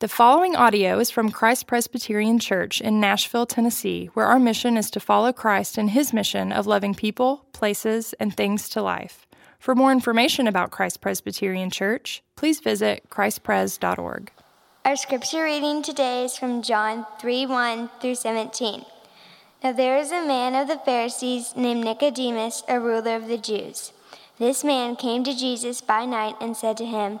The following audio is from Christ Presbyterian Church in Nashville, Tennessee, where our mission is to follow Christ in his mission of loving people, places, and things to life. For more information about Christ Presbyterian Church, please visit christpres.org. Our scripture reading today is from John 3 1 through 17. Now there is a man of the Pharisees named Nicodemus, a ruler of the Jews. This man came to Jesus by night and said to him,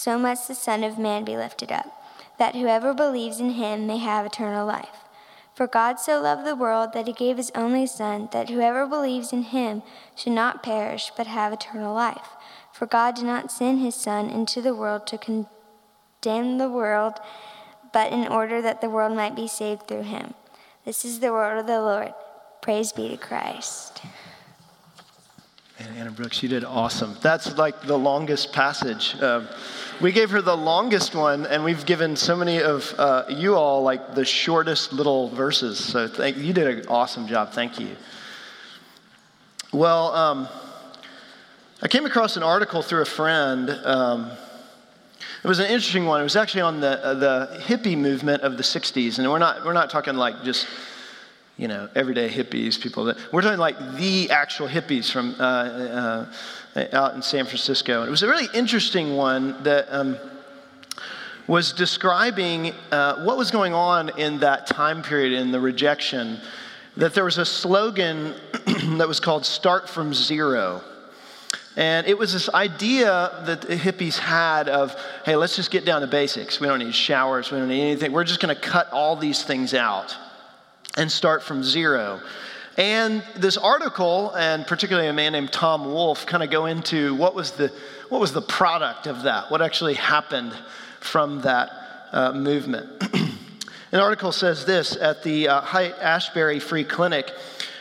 so must the Son of Man be lifted up, that whoever believes in him may have eternal life. For God so loved the world that he gave his only Son, that whoever believes in him should not perish, but have eternal life. For God did not send his Son into the world to condemn the world, but in order that the world might be saved through him. This is the word of the Lord. Praise be to Christ. And Anna Brooks, you did awesome. That's like the longest passage. Uh, we gave her the longest one, and we've given so many of uh, you all like the shortest little verses. So thank, you did an awesome job. Thank you. Well, um, I came across an article through a friend. Um, it was an interesting one. It was actually on the uh, the hippie movement of the '60s, and we're not we're not talking like just you know everyday hippies, people that we're talking like the actual hippies from uh, uh, out in San Francisco. And it was a really interesting one that um, was describing uh, what was going on in that time period in the rejection. That there was a slogan that was called Start from Zero. And it was this idea that the hippies had of, hey, let's just get down to basics. We don't need showers, we don't need anything. We're just going to cut all these things out and start from zero. And this article, and particularly a man named Tom Wolfe, kind of go into what was the what was the product of that, what actually happened from that uh, movement. An article says this at the uh, Ashbury Free Clinic,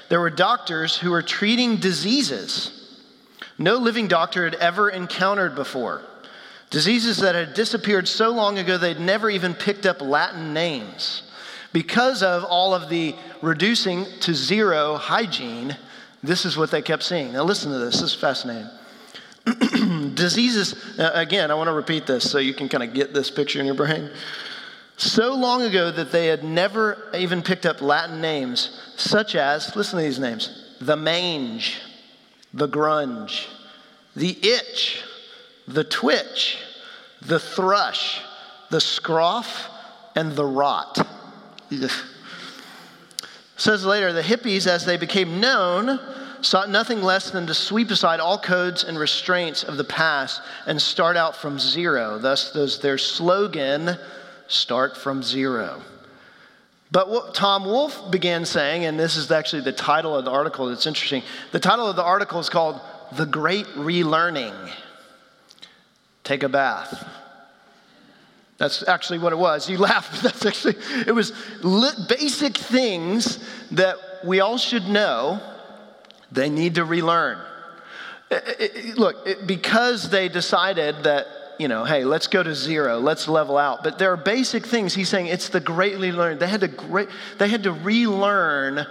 there were doctors who were treating diseases no living doctor had ever encountered before. Diseases that had disappeared so long ago they'd never even picked up Latin names. Because of all of the reducing to zero hygiene, this is what they kept seeing. Now, listen to this, this is fascinating. Diseases, again, I want to repeat this so you can kind of get this picture in your brain. So long ago that they had never even picked up Latin names, such as, listen to these names the mange, the grunge, the itch, the twitch, the thrush, the scroff, and the rot. Says later, the hippies, as they became known, sought nothing less than to sweep aside all codes and restraints of the past and start out from zero. Thus, those, their slogan, start from zero. But what Tom Wolfe began saying, and this is actually the title of the article that's interesting, the title of the article is called The Great Relearning. Take a bath. That's actually what it was. You laugh, but that's actually, it was basic things that we all should know they need to relearn. It, it, look, it, because they decided that, you know, hey, let's go to zero, let's level out. But there are basic things. He's saying it's the greatly learned. They had to, they had to relearn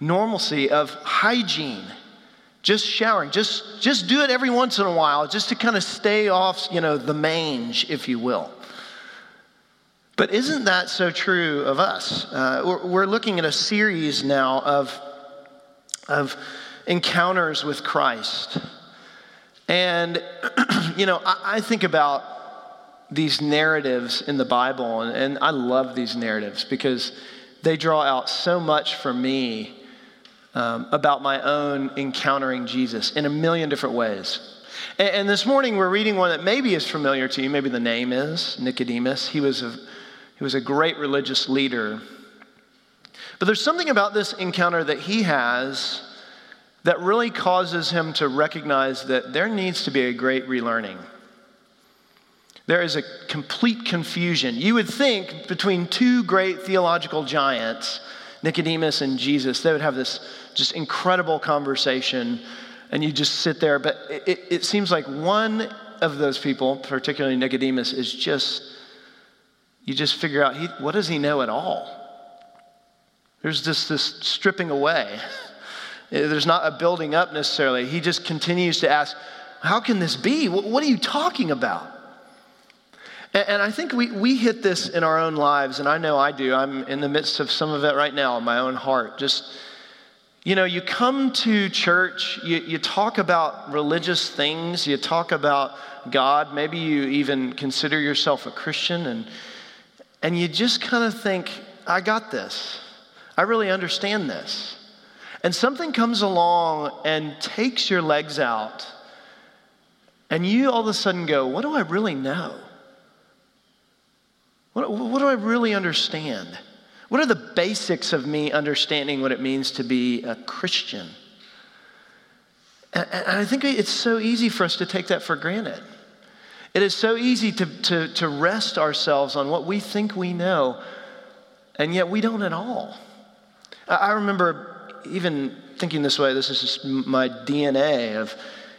normalcy of hygiene just showering just just do it every once in a while just to kind of stay off you know the mange if you will but isn't that so true of us uh, we're, we're, looking at a series now of of encounters with christ and you know I, I, think about these narratives in the bible and, and i love these narratives because they draw out so much for me um, about my own encountering Jesus in a million different ways. And, and, this morning we're reading one that maybe is familiar to you. Maybe the name is Nicodemus. He was a, he was a great religious leader. But there's something about this encounter that he has that really causes him to recognize that there needs to be a great relearning. There is a complete confusion. You would think between two great theological giants, Nicodemus and Jesus, they would have this just incredible conversation, and you just sit there. But it, it seems like one of those people, particularly Nicodemus, is just, you just figure out, he, what does he know at all? There's just this stripping away. Eh, there's not a building up necessarily. He just continues to ask, How can this be? What are you talking about? And I think we, we hit this in our own lives, and I know I do. I'm in the midst of some of it right now in my own heart. Just you know, you come to church, you, you talk about religious things, you talk about God, maybe you even consider yourself a Christian, and, and you just kind of think, I got this. I really understand this. And something comes along and takes your legs out, and you all of a sudden go, What do I really know? What, what do I really understand? What are the basics of me understanding what it means to be a Christian? And I think it's so easy for us to take that for granted. It is so easy to, to, to rest ourselves on what we think we know, and yet we don't at all. I remember even thinking this way, this is just my DNA of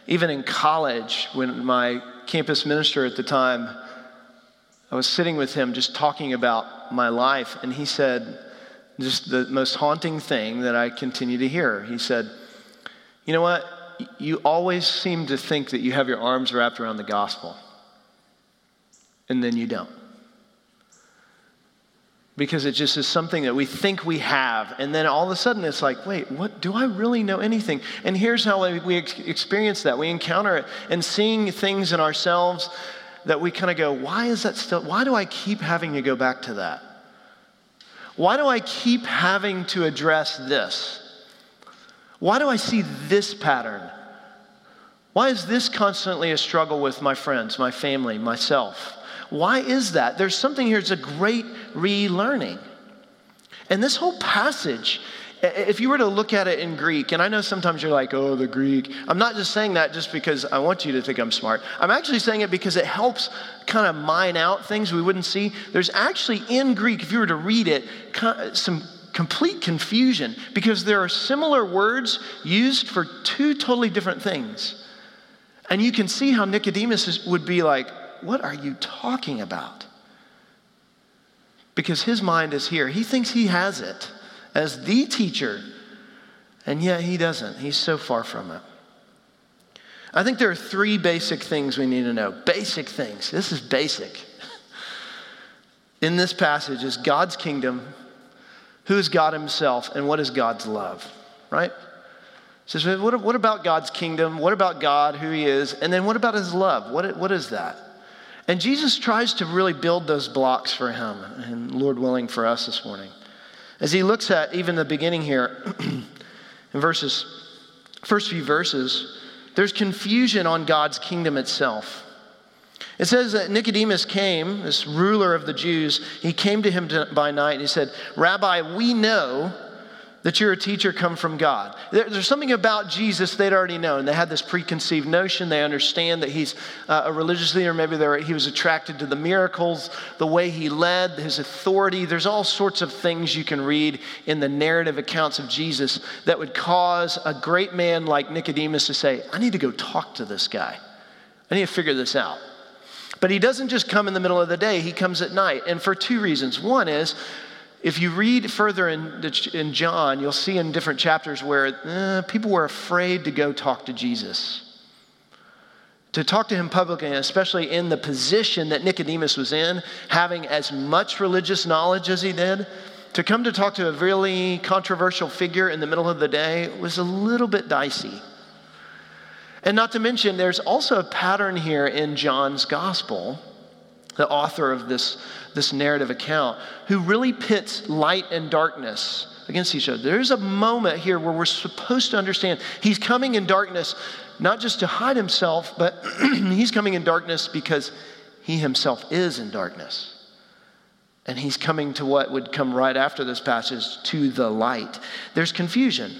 even in college when my campus minister at the time I was sitting with him just talking about my life, and he said, just the most haunting thing that I continue to hear. He said, You know what? You always seem to think that you have your arms wrapped around the gospel, and then you don't. Because it just is something that we think we have. And then all of a sudden it's like, wait, what? Do I really know anything? And here's how we experience that. We encounter it and seeing things in ourselves that we kind of go, why is that still, why do I keep having to go back to that? Why do I keep having to address this? Why do I see this pattern? Why is this constantly a struggle with my friends, my family, myself? Why is that? There's something here, it's a great relearning. And this whole passage if you were to look at it in Greek, and I know sometimes you're like, oh, the Greek. I'm not just saying that just because I want you to think I'm smart. I'm actually saying it because it helps kind of mine out things we wouldn't see. There's actually in Greek, if you were to read it, some complete confusion because there are similar words used for two totally different things. And you can see how Nicodemus would be like, what are you talking about? Because his mind is here. He thinks he has it as the teacher, and yet he doesn't. He's so far from it. I think there are three basic things we need to know. Basic things. This is basic. In this passage is God's kingdom, who is God himself, and what is God's love, right? says, what, what about God's kingdom? What about God, who he is? And then what about his love? What, what is that? And Jesus tries to really build those blocks for him, and Lord willing, for us this morning. As he looks at even the beginning here, in verses, first few verses, there's confusion on God's kingdom itself. It says that Nicodemus came, this ruler of the Jews, he came to him by night and he said, Rabbi, we know that you're a teacher come from God. There's something about Jesus they'd already known. They had this preconceived notion. They understand that he's uh, a religious leader. Maybe he was attracted to the miracles, the way he led, his authority. There's all sorts of things you can read in the narrative accounts of Jesus that would cause a great man like Nicodemus to say, I need to go talk to this guy. I need to figure this out. But he doesn't just come in the middle of the day, he comes at night. And for two reasons. One is if you read further in, in John, you'll see in different chapters where uh, people were afraid to go talk to Jesus. To talk to him publicly, especially in the position that Nicodemus was in, having as much religious knowledge as he did, to come to talk to a really controversial figure in the middle of the day was a little bit dicey. And not to mention, there's also a pattern here in John's gospel, the author of this, this narrative account, who really pits light and darkness against each other. There's a moment here where we're supposed to understand he's coming in darkness not just to hide himself, but he's coming in darkness because he himself is in darkness. And he's coming to what would come right after this passage to the light. There's confusion.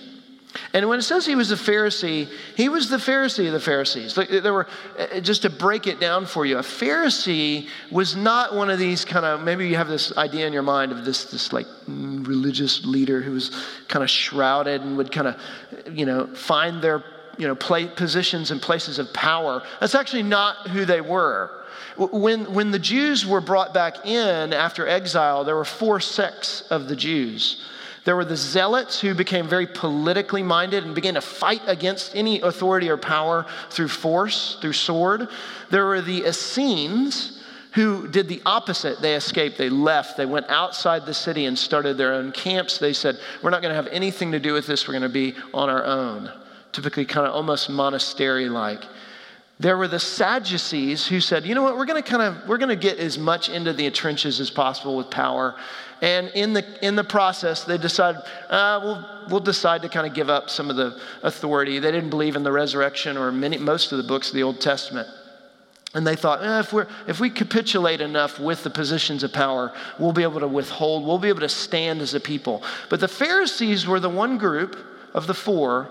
And when it says he was a Pharisee, he was the Pharisee of the Pharisees. There were, uh, just to break it down for you, a Pharisee was not one of these kind of, maybe you have this idea in your mind of this, this like mm, religious leader who was kind of shrouded and would kind of, you know, find their, you know, play, positions and places of power. That's actually not who they were. When, when the Jews were brought back in after exile, there were four sects of the Jews. There were the zealots who became very politically minded and began to fight against any authority or power through force, through sword. There were the Essenes who did the opposite. They escaped, they left, they went outside the city and started their own camps. They said, We're not going to have anything to do with this, we're going to be on our own. Typically, kind of almost monastery like. There were the Sadducees who said, you know what, we're going to kind of, we're going to get as much into the trenches as possible with power. And in the, in the process, they decided, uh, we'll, we'll decide to kind of give up some of the authority. They didn't believe in the resurrection or many, most of the books of the Old Testament. And they thought, eh, if, we're, if we capitulate enough with the positions of power, we'll be able to withhold, we'll be able to stand as a people. But the Pharisees were the one group of the four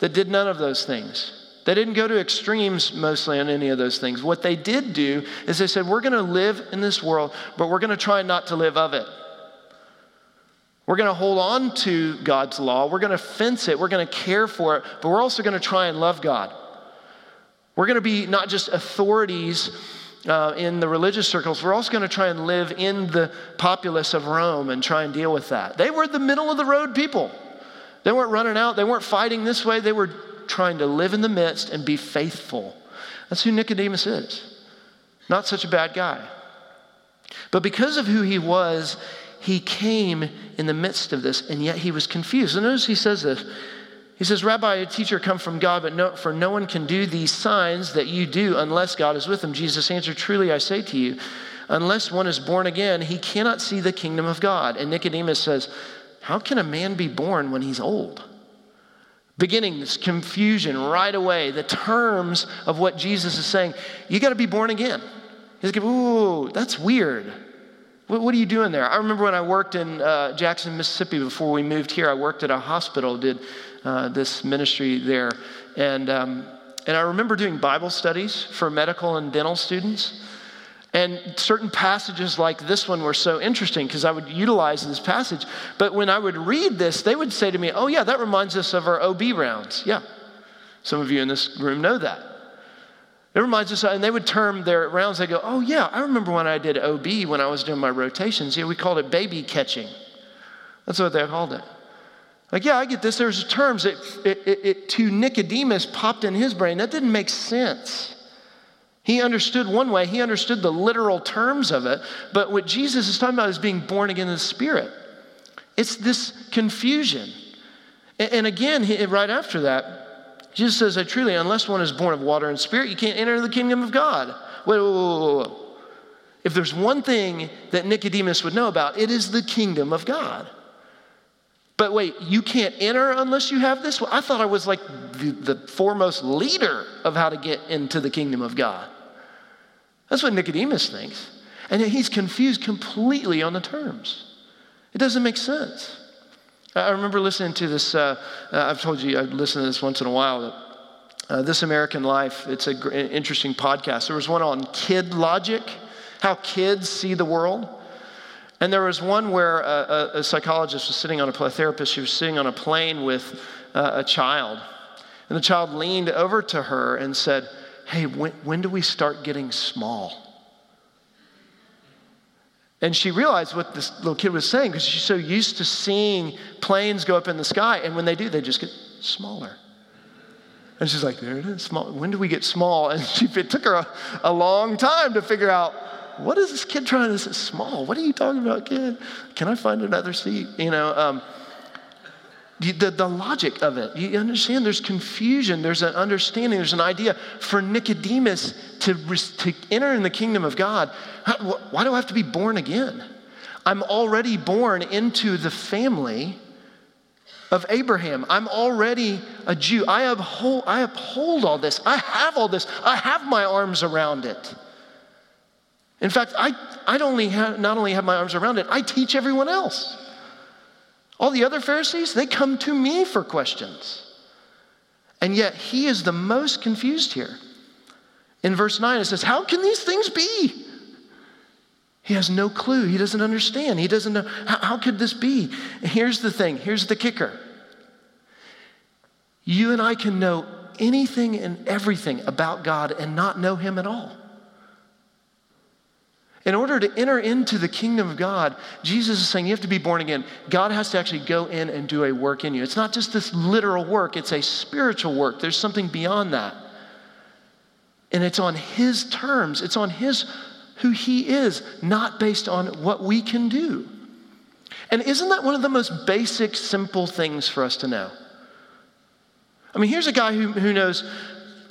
that did none of those things. They didn't go to extremes mostly on any of those things. What they did do is they said, We're going to live in this world, but we're going to try not to live of it. We're going to hold on to God's law. We're going to fence it. We're going to care for it, but we're also going to try and love God. We're going to be not just authorities uh, in the religious circles, we're also going to try and live in the populace of Rome and try and deal with that. They were the middle of the road people. They weren't running out, they weren't fighting this way, they were trying to live in the midst and be faithful. That's who Nicodemus is. Not such a bad guy. But because of who he was, he came in the midst of this, and yet he was confused. And notice he says this. He says, Rabbi, a teacher come from God, but no, for no one can do these signs that you do unless God is with him. Jesus answered, Truly I say to you, unless one is born again, he cannot see the kingdom of God. And Nicodemus says, How can a man be born when he's old? Beginning this confusion right away. The terms of what Jesus is saying, you got to be born again. He's like, ooh, that's weird. What, what, are you doing there? I remember when I worked in uh, Jackson, Mississippi before we moved here, I worked at a hospital, did uh, this ministry there. And, um, and I remember doing Bible studies for medical and dental students. And certain passages like this one were so interesting because I would utilize this passage. But when I would read this, they would say to me, Oh, yeah, that reminds us of our OB rounds. Yeah. Some of you in this room know that. It reminds us, and they would term their rounds, they go, Oh, yeah, I remember when I did OB when I was doing my rotations. Yeah, we called it baby catching. That's what they called it. Like, yeah, I get this. There's terms. It, it, it, it to Nicodemus popped in his brain. That didn't make sense. He understood one way, he understood the literal terms of it, but what Jesus is talking about is being born again in the Spirit. It's this confusion. And again, right after that, Jesus says I truly, unless one is born of water and spirit, you can't enter the kingdom of God. Wait, wait, wait, wait. If there's one thing that Nicodemus would know about, it is the kingdom of God. But wait, you can't enter unless you have this? Well, I thought I was like the, the foremost leader of how to get into the kingdom of God. That's what Nicodemus thinks. And yet he's confused completely on the terms. It doesn't make sense. I remember listening to this, uh, uh, I've told you I listen to this once in a while. Uh, this American Life, it's an interesting podcast. There was one on kid logic, how kids see the world. And there was one where a, a, a psychologist was sitting on a, a therapist, she was sitting on a plane with uh, a child. And the child leaned over to her and said, Hey, when, when do we start getting small? And she realized what this little kid was saying because she's so used to seeing planes go up in the sky. And when they do, they just get smaller. And she's like, there it is, small. When do we get small? And she, it took her a, a long time to figure out what is this kid trying to say? Small. What are you talking about, kid? Can I find another seat? You know, um, the, the logic of it. You understand there's confusion, there's an understanding, there's an idea. For Nicodemus to, to enter in the kingdom of God, why do I have to be born again? I'm already born into the family of Abraham. I'm already a Jew. I uphold, I uphold all this. I have all this. I have my arms around it. In fact, I, I only have, not only have my arms around it, I teach everyone else. All the other Pharisees, they come to me for questions. And yet, he is the most confused here. In verse 9, it says, How can these things be? He has no clue. He doesn't understand. He doesn't know. How, how could this be? here's the thing here's the kicker. You and I can know anything and everything about God and not know Him at all. In order to enter into the kingdom of God, Jesus is saying you have to be born again. God has to actually go in and do a work in you. It's not just this literal work, it's a spiritual work. There's something beyond that. And it's on His terms, it's on His who He is, not based on what we can do. And isn't that one of the most basic, simple things for us to know? I mean, here's a guy who, who knows,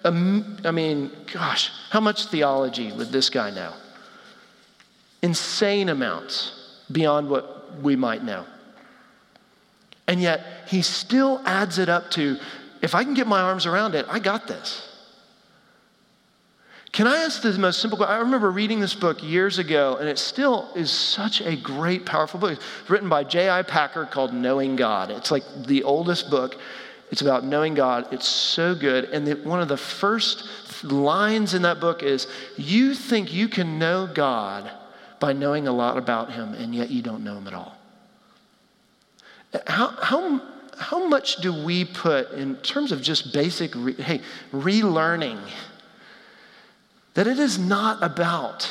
um, I mean, gosh, how much theology would this guy know? Insane amounts beyond what we might know. And yet, he still adds it up to if I can get my arms around it, I got this. Can I ask the most simple question? I remember reading this book years ago, and it still is such a great, powerful book. It's written by J.I. Packer called Knowing God. It's like the oldest book. It's about knowing God. It's so good. And the, one of the first lines in that book is You think you can know God by knowing a lot about him, and yet you don't know him at all. How, how, how much do we put in terms of just basic, re, hey, relearning? That it is not about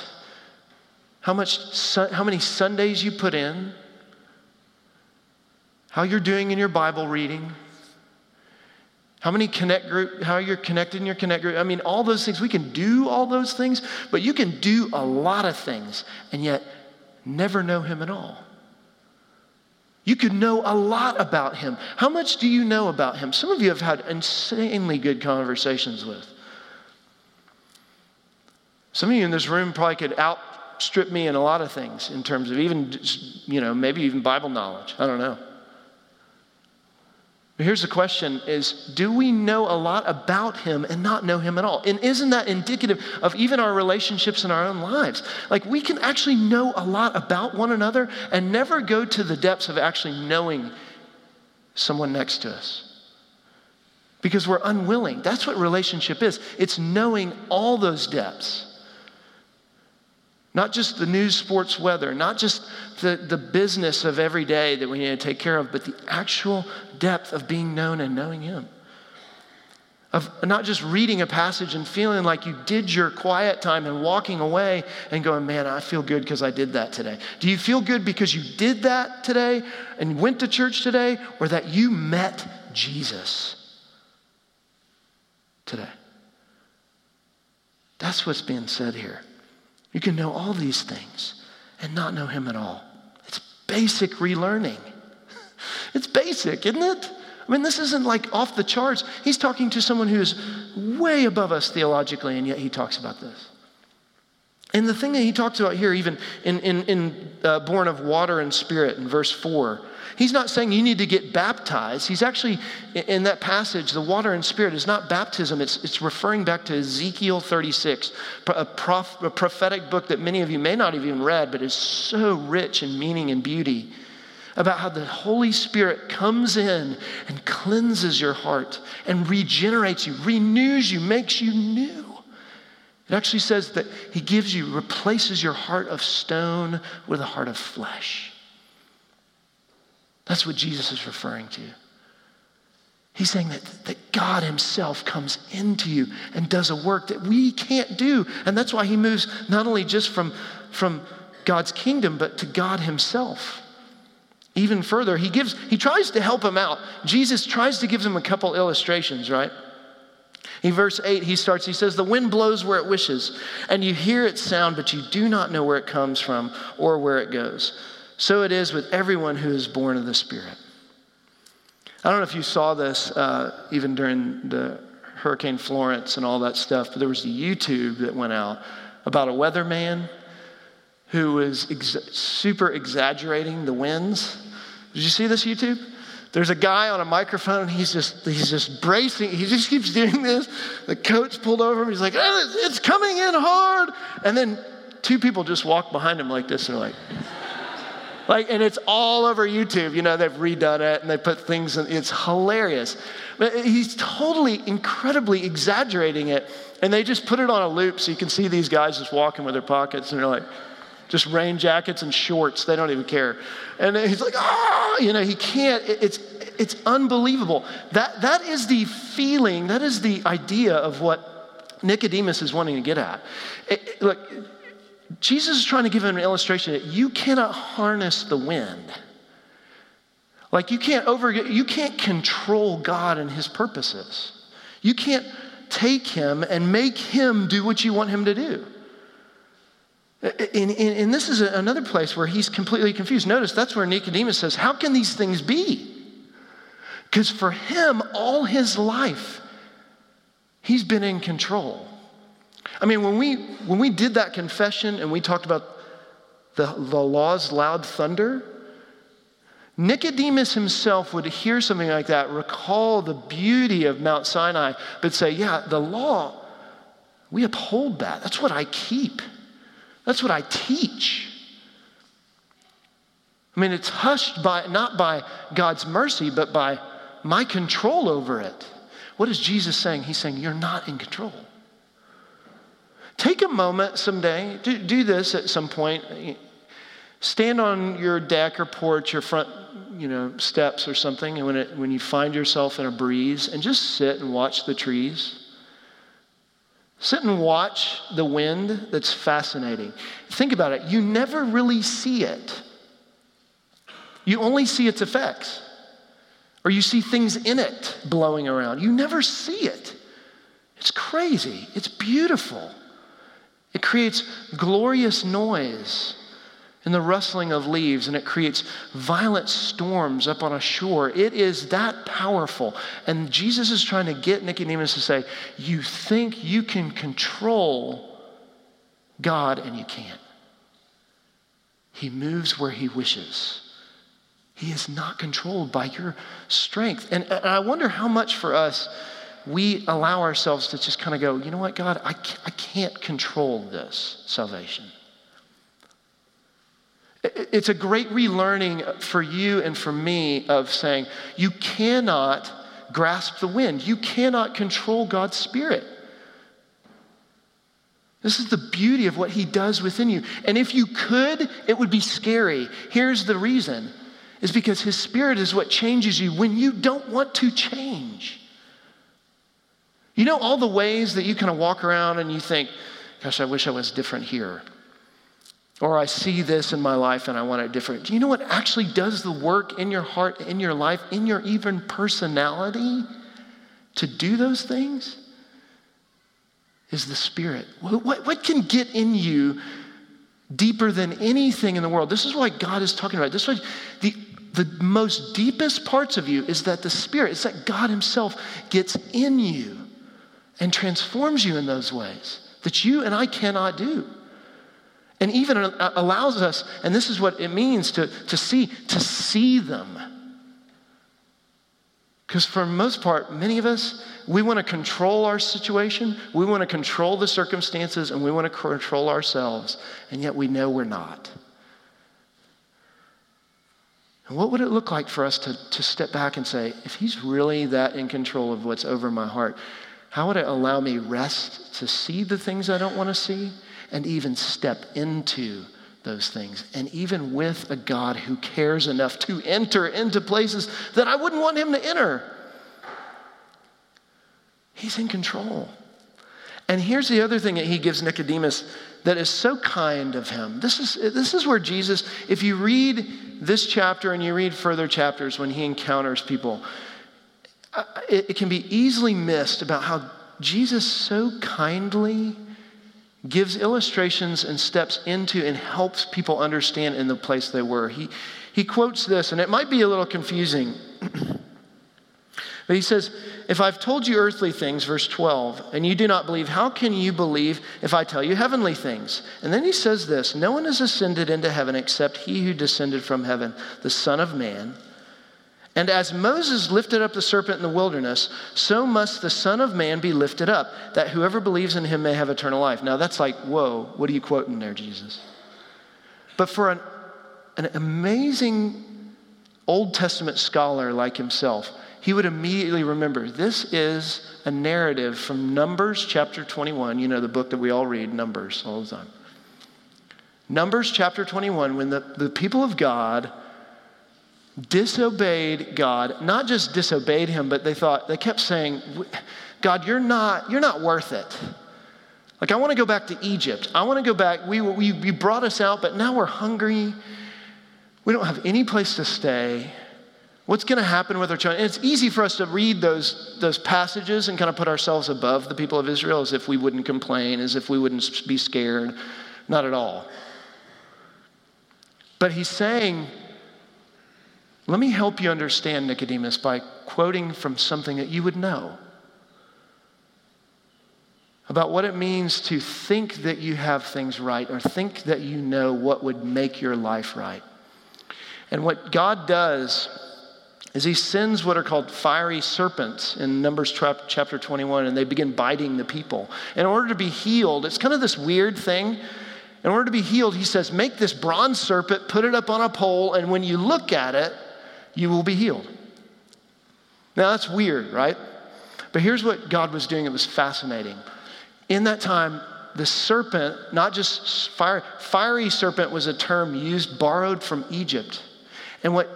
how, much, how many Sundays you put in, how you're doing in your Bible reading, how many connect group, how you're connected in your connect group. I mean, all those things. We can do all those things, but you can do a lot of things and yet never know him at all. You could know a lot about him. How much do you know about him? Some of you have had insanely good conversations with. Some of you in this room probably could outstrip me in a lot of things in terms of even, you know, maybe even Bible knowledge. I don't know. But here's the question is do we know a lot about him and not know him at all? And isn't that indicative of even our relationships in our own lives? Like we can actually know a lot about one another and never go to the depths of actually knowing someone next to us. Because we're unwilling. That's what relationship is. It's knowing all those depths. Not just the news, sports, weather, not just the, the business of every day that we need to take care of, but the actual depth of being known and knowing Him. Of not just reading a passage and feeling like you did your quiet time and walking away and going, man, I feel good because I did that today. Do you feel good because you did that today and went to church today or that you met Jesus today? That's what's being said here. You can know all these things and not know Him at all. It's basic relearning. It's basic, isn't it? I mean, this isn't like off the charts. He's talking to someone who's way above us theologically, and yet he talks about this. And the thing that he talks about here, even in, in, in uh, Born of Water and Spirit in verse 4, He's not saying you need to get baptized. He's actually, in that passage, the water and spirit is not baptism, it's, it's referring back to Ezekiel 36, a, prof, a prophetic book that many of you may not have even read, but is so rich in meaning and beauty about how the Holy Spirit comes in and cleanses your heart and regenerates you, renews you, makes you new. It actually says that He gives you, replaces your heart of stone with a heart of flesh. That's what Jesus is referring to. He's saying that, that God Himself comes into you and does a work that we can't do. And that's why He moves not only just from, from God's kingdom, but to God Himself. Even further, he gives, he tries to help him out. Jesus tries to give him a couple illustrations, right? In verse 8, he starts, he says, The wind blows where it wishes, and you hear its sound, but you do not know where it comes from or where it goes. So it is with everyone who is born of the Spirit. I don't know if you saw this uh, even during the Hurricane Florence and all that stuff, but there was a YouTube that went out about a weatherman who was ex- super exaggerating the winds. Did you see this YouTube? There's a guy on a microphone. He's just he's just bracing. He just keeps doing this. The coat's pulled over him. He's like, "It's coming in hard," and then two people just walk behind him like this. And they're like. Like, and it's all over YouTube. You know, they've redone it and they put things in. It's hilarious. But he's totally, incredibly exaggerating it. And they just put it on a loop so you can see these guys just walking with their pockets and they're like, just rain jackets and shorts. They don't even care. And he's like, ah, you know, he can't. It's, it's unbelievable. That, that is the feeling, that is the idea of what Nicodemus is wanting to get at. It, look, Jesus is trying to give an illustration that you cannot harness the wind. Like you can't over, you can't control God and his purposes. You can't take him and make him do what you want him to do. And, and, and, this is another place where he's completely confused. Notice that's where Nicodemus says, How can these things be? Because for him, all his life, he's been in control. I mean, when we, when we did that confession and we talked about the, the law's loud thunder, Nicodemus himself would hear something like that, recall the beauty of Mount Sinai, but say, Yeah, the law, we uphold that. That's what I keep. That's what I teach. I mean, it's hushed by not by God's mercy, but by my control over it. What is Jesus saying? He's saying, You're not in control. Take a moment someday, do, do this at some point. Stand on your deck or porch, your front you know, steps or something, and when, it, when you find yourself in a breeze, and just sit and watch the trees. Sit and watch the wind that's fascinating. Think about it. You never really see it, you only see its effects, or you see things in it blowing around. You never see it. It's crazy, it's beautiful. It creates glorious noise in the rustling of leaves and it creates violent storms up on a shore. It is that powerful. And Jesus is trying to get Nicodemus to say, You think you can control God and you can't. He moves where he wishes. He is not controlled by your strength. And, and I wonder how much for us we allow ourselves to just kind of go, you know what, God, I, I can't control this salvation. It's a great relearning for you and for me of saying, you cannot grasp the wind, you cannot control God's Spirit. This is the beauty of what He does within you. And if you could, it would be scary. Here's the reason is because His Spirit is what changes you when you don't want to change. You know, all the ways that you kind of walk around and you think, gosh, I wish I was different here. Or I see this in my life and I want it different. Do you know what actually does the work in your heart, in your life, in your even personality to do those things? Is the Spirit. What, what, what can get in you deeper than anything in the world? This is why God is talking about. This is why the, the most deepest parts of you is that the Spirit, it's that God Himself gets in you and transforms you in those ways that you and I cannot do and even allows us, and this is what it means to, to see, to see them. Because for most part, many of us, we want to control our situation, we want to control the circumstances, and we want to control ourselves, and yet we know we're not. And what would it look like for us to, to step back and say, if he's really that in control of what's over my heart, how would it allow me rest to see the things I don't want to see? and even step into those things. And even with a God who cares enough to enter into places that I wouldn't want him to enter, he's in control. And here's the other thing that he gives Nicodemus that is so kind of him. This is, this is where Jesus, if you read this chapter and you read further chapters when he encounters people, it, it can be easily missed about how Jesus so kindly gives illustrations and steps into and helps people understand in the place they were. He, he quotes this, and it might be a little confusing. but he says, If I've told you earthly things, verse 12, and you do not believe, how can you believe if I tell you heavenly things? And then he says this No one has ascended into heaven except he who descended from heaven, the Son of Man. And as Moses lifted up the serpent in the wilderness, so must the Son of Man be lifted up, that whoever believes in him may have eternal life. Now that's like, whoa, what are you quoting there, Jesus? But for an an amazing Old Testament scholar like himself, he would immediately remember this is a narrative from Numbers chapter 21, you know, the book that we all read, Numbers, all the time. Numbers chapter 21, when the, the people of God disobeyed God, not just disobeyed him, but they thought, they kept saying, God, you're not, you're not worth it. Like, I want to go back to Egypt. I want to go back. We, we, you brought us out, but now we're hungry. We don't have any place to stay. What's going to happen with our children? And it's easy for us to read those, those passages and kind of put ourselves above the people of Israel as if we wouldn't complain, as if we wouldn't be scared. Not at all. But he's saying, let me help you understand, Nicodemus, by quoting from something that you would know about what it means to think that you have things right or think that you know what would make your life right. And what God does is he sends what are called fiery serpents in Numbers chapter 21, and they begin biting the people. In order to be healed, it's kind of this weird thing. In order to be healed, he says, make this bronze serpent, put it up on a pole, and when you look at it, you will be healed. Now that's weird, right? But here's what God was doing, it was fascinating. In that time, the serpent, not just fire, fiery serpent was a term used, borrowed from Egypt. And what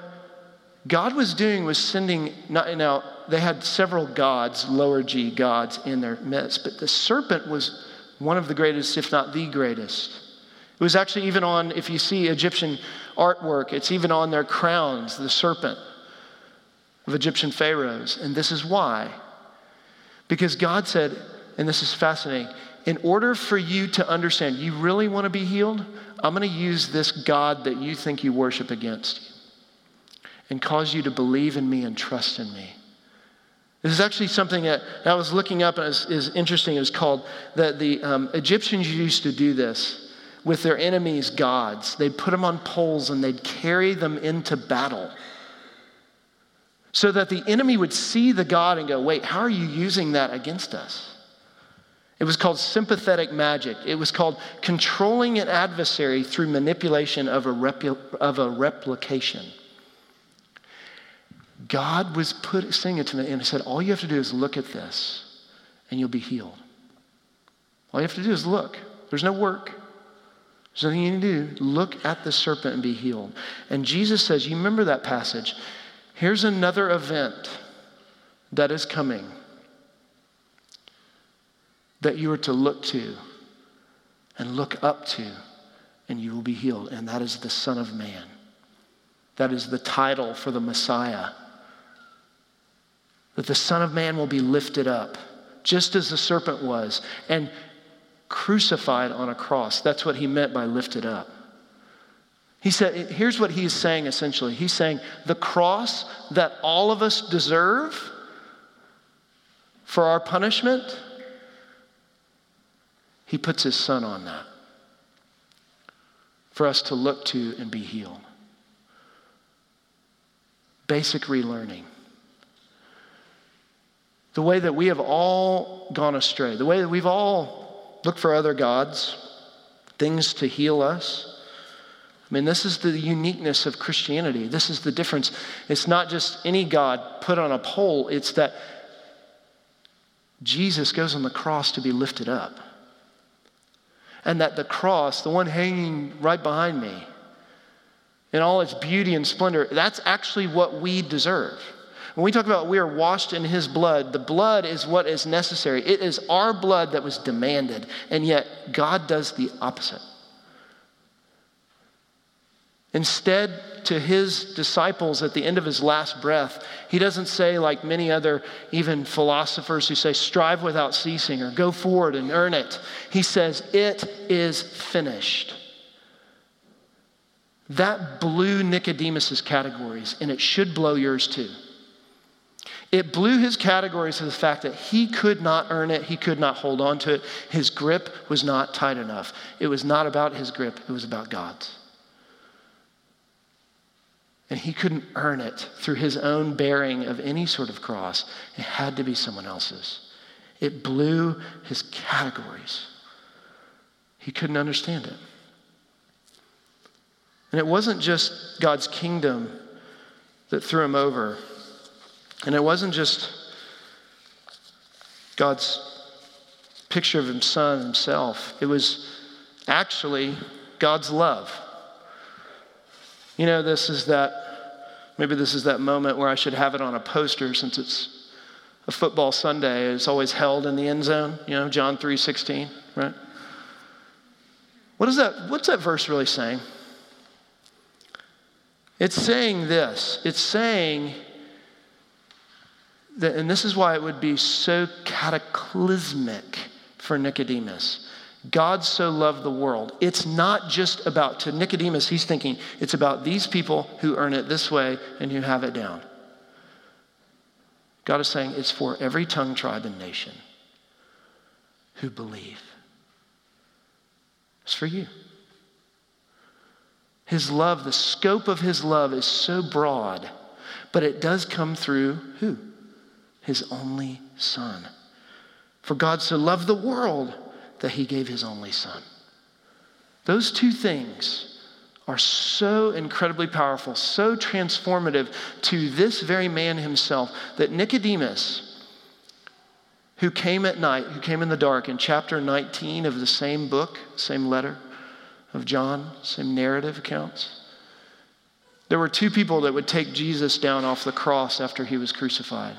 God was doing was sending, now, they had several gods, lower G gods, in their midst, but the serpent was one of the greatest, if not the greatest. It was actually even on, if you see Egyptian artwork, it's even on their crowns, the serpent of Egyptian pharaohs. And this is why. Because God said, and this is fascinating, in order for you to understand, you really want to be healed, I'm going to use this God that you think you worship against and cause you to believe in me and trust in me. This is actually something that I was looking up and is, interesting. It was called that the um, Egyptians used to do this with their enemies' gods. They'd put them on poles and they'd carry them into battle so that the enemy would see the God and go, wait, how are you using that against us? It was called sympathetic magic. It was called controlling an adversary through manipulation of a, repu- of a replication. God was put, saying it to me, and said, All you have to do is look at this, and you'll be healed. All you have to do is look. There's no work. There's nothing you need to do. Look at the serpent and be healed. And Jesus says, You remember that passage? Here's another event that is coming that you are to look to and look up to, and you will be healed. And that is the Son of Man. That is the title for the Messiah that the Son of Man will be lifted up, just as the serpent was, and crucified on a cross. That's what he meant by lifted up. He said, here's what he's saying essentially. He's saying, the cross that all of us deserve for our punishment, he puts his son on that for us to look to and be healed. Basic relearning the way that we have all gone astray, the way that we've all looked for other gods, things to heal us. I mean, this is the uniqueness of Christianity. This is the difference. It's not just any God put on a pole, it's that Jesus goes on the cross to be lifted up. And that the cross, the one hanging right behind me, in all its beauty and splendor, that's actually what we deserve. When we talk about we are washed in his blood, the blood is what is necessary. It is our blood that was demanded, and yet God does the opposite. Instead, to his disciples at the end of his last breath, he doesn't say, like many other even philosophers who say, strive without ceasing or go forward and earn it. He says, it is finished. That blew Nicodemus's categories, and it should blow yours too. It blew his categories to the fact that he could not earn it, he could not hold on to it. His grip was not tight enough. It was not about his grip, it was about God's. And he couldn't earn it through his own bearing of any sort of cross. It had to be someone else's. It blew his categories. He couldn't understand it. And it wasn't just God's kingdom that threw him over, and it wasn't just God's picture of son himself, it was actually God's love. You know, this is that, maybe this is that moment where I should have it on a poster since it's a football Sunday. It's always held in the end zone, you know, John 3 16, right? What is that? What's that verse really saying? It's saying this. It's saying and this is why it would be so cataclysmic for Nicodemus. God so loved the world. It's not just about, to Nicodemus, he's thinking, it's about these people who earn it this way and who have it down. God is saying it's for every tongue, tribe, and nation who believe. It's for you. His love, the scope of his love is so broad, but it does come through who? His only Son. For God so loved the world that he gave his only Son. Those two things are so incredibly powerful, so transformative to this very man himself that Nicodemus, who came at night, who came in the dark in chapter 19 of the same book, same letter, of John, same narrative accounts. There were two people that would take Jesus down off the cross after he was crucified,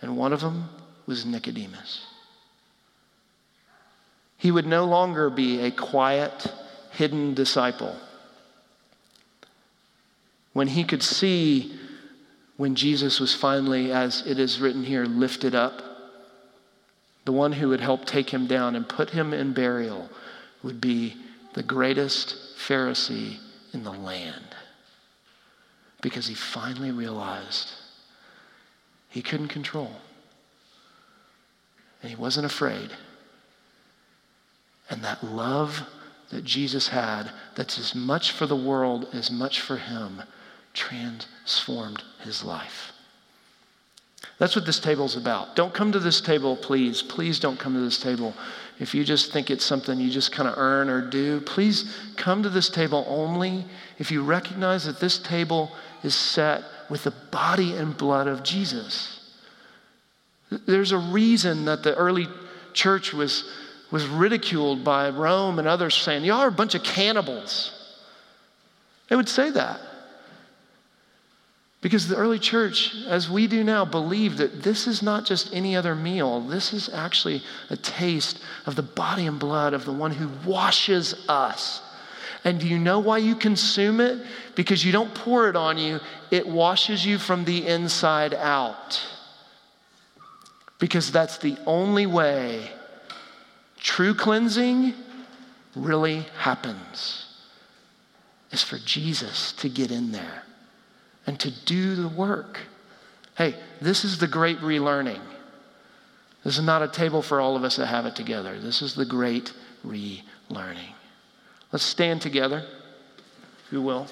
and one of them was Nicodemus. He would no longer be a quiet, hidden disciple. When he could see when Jesus was finally, as it is written here, lifted up, the one who would help take him down and put him in burial would be the greatest Pharisee in the land because he finally realized he couldn't control. And he wasn't afraid. And that love that Jesus had, that's as much for the world as much for him, transformed his life. That's what this table's about. Don't come to this table, please. Please don't come to this table if you just think it's something you just kind of earn or do, please come to this table only if you recognize that this table is set with the body and blood of Jesus. There's a reason that the early church was, was ridiculed by Rome and others saying, Y'all are a bunch of cannibals. They would say that. Because the early church, as we do now, believed that this is not just any other meal. This is actually a taste of the body and blood of the one who washes us. And do you know why you consume it? Because you don't pour it on you, it washes you from the inside out. Because that's the only way true cleansing really happens, is for Jesus to get in there and to do the work. Hey, this is the great relearning. This is not a table for all of us that have it together. This is the great relearning. Let's stand together, if you will.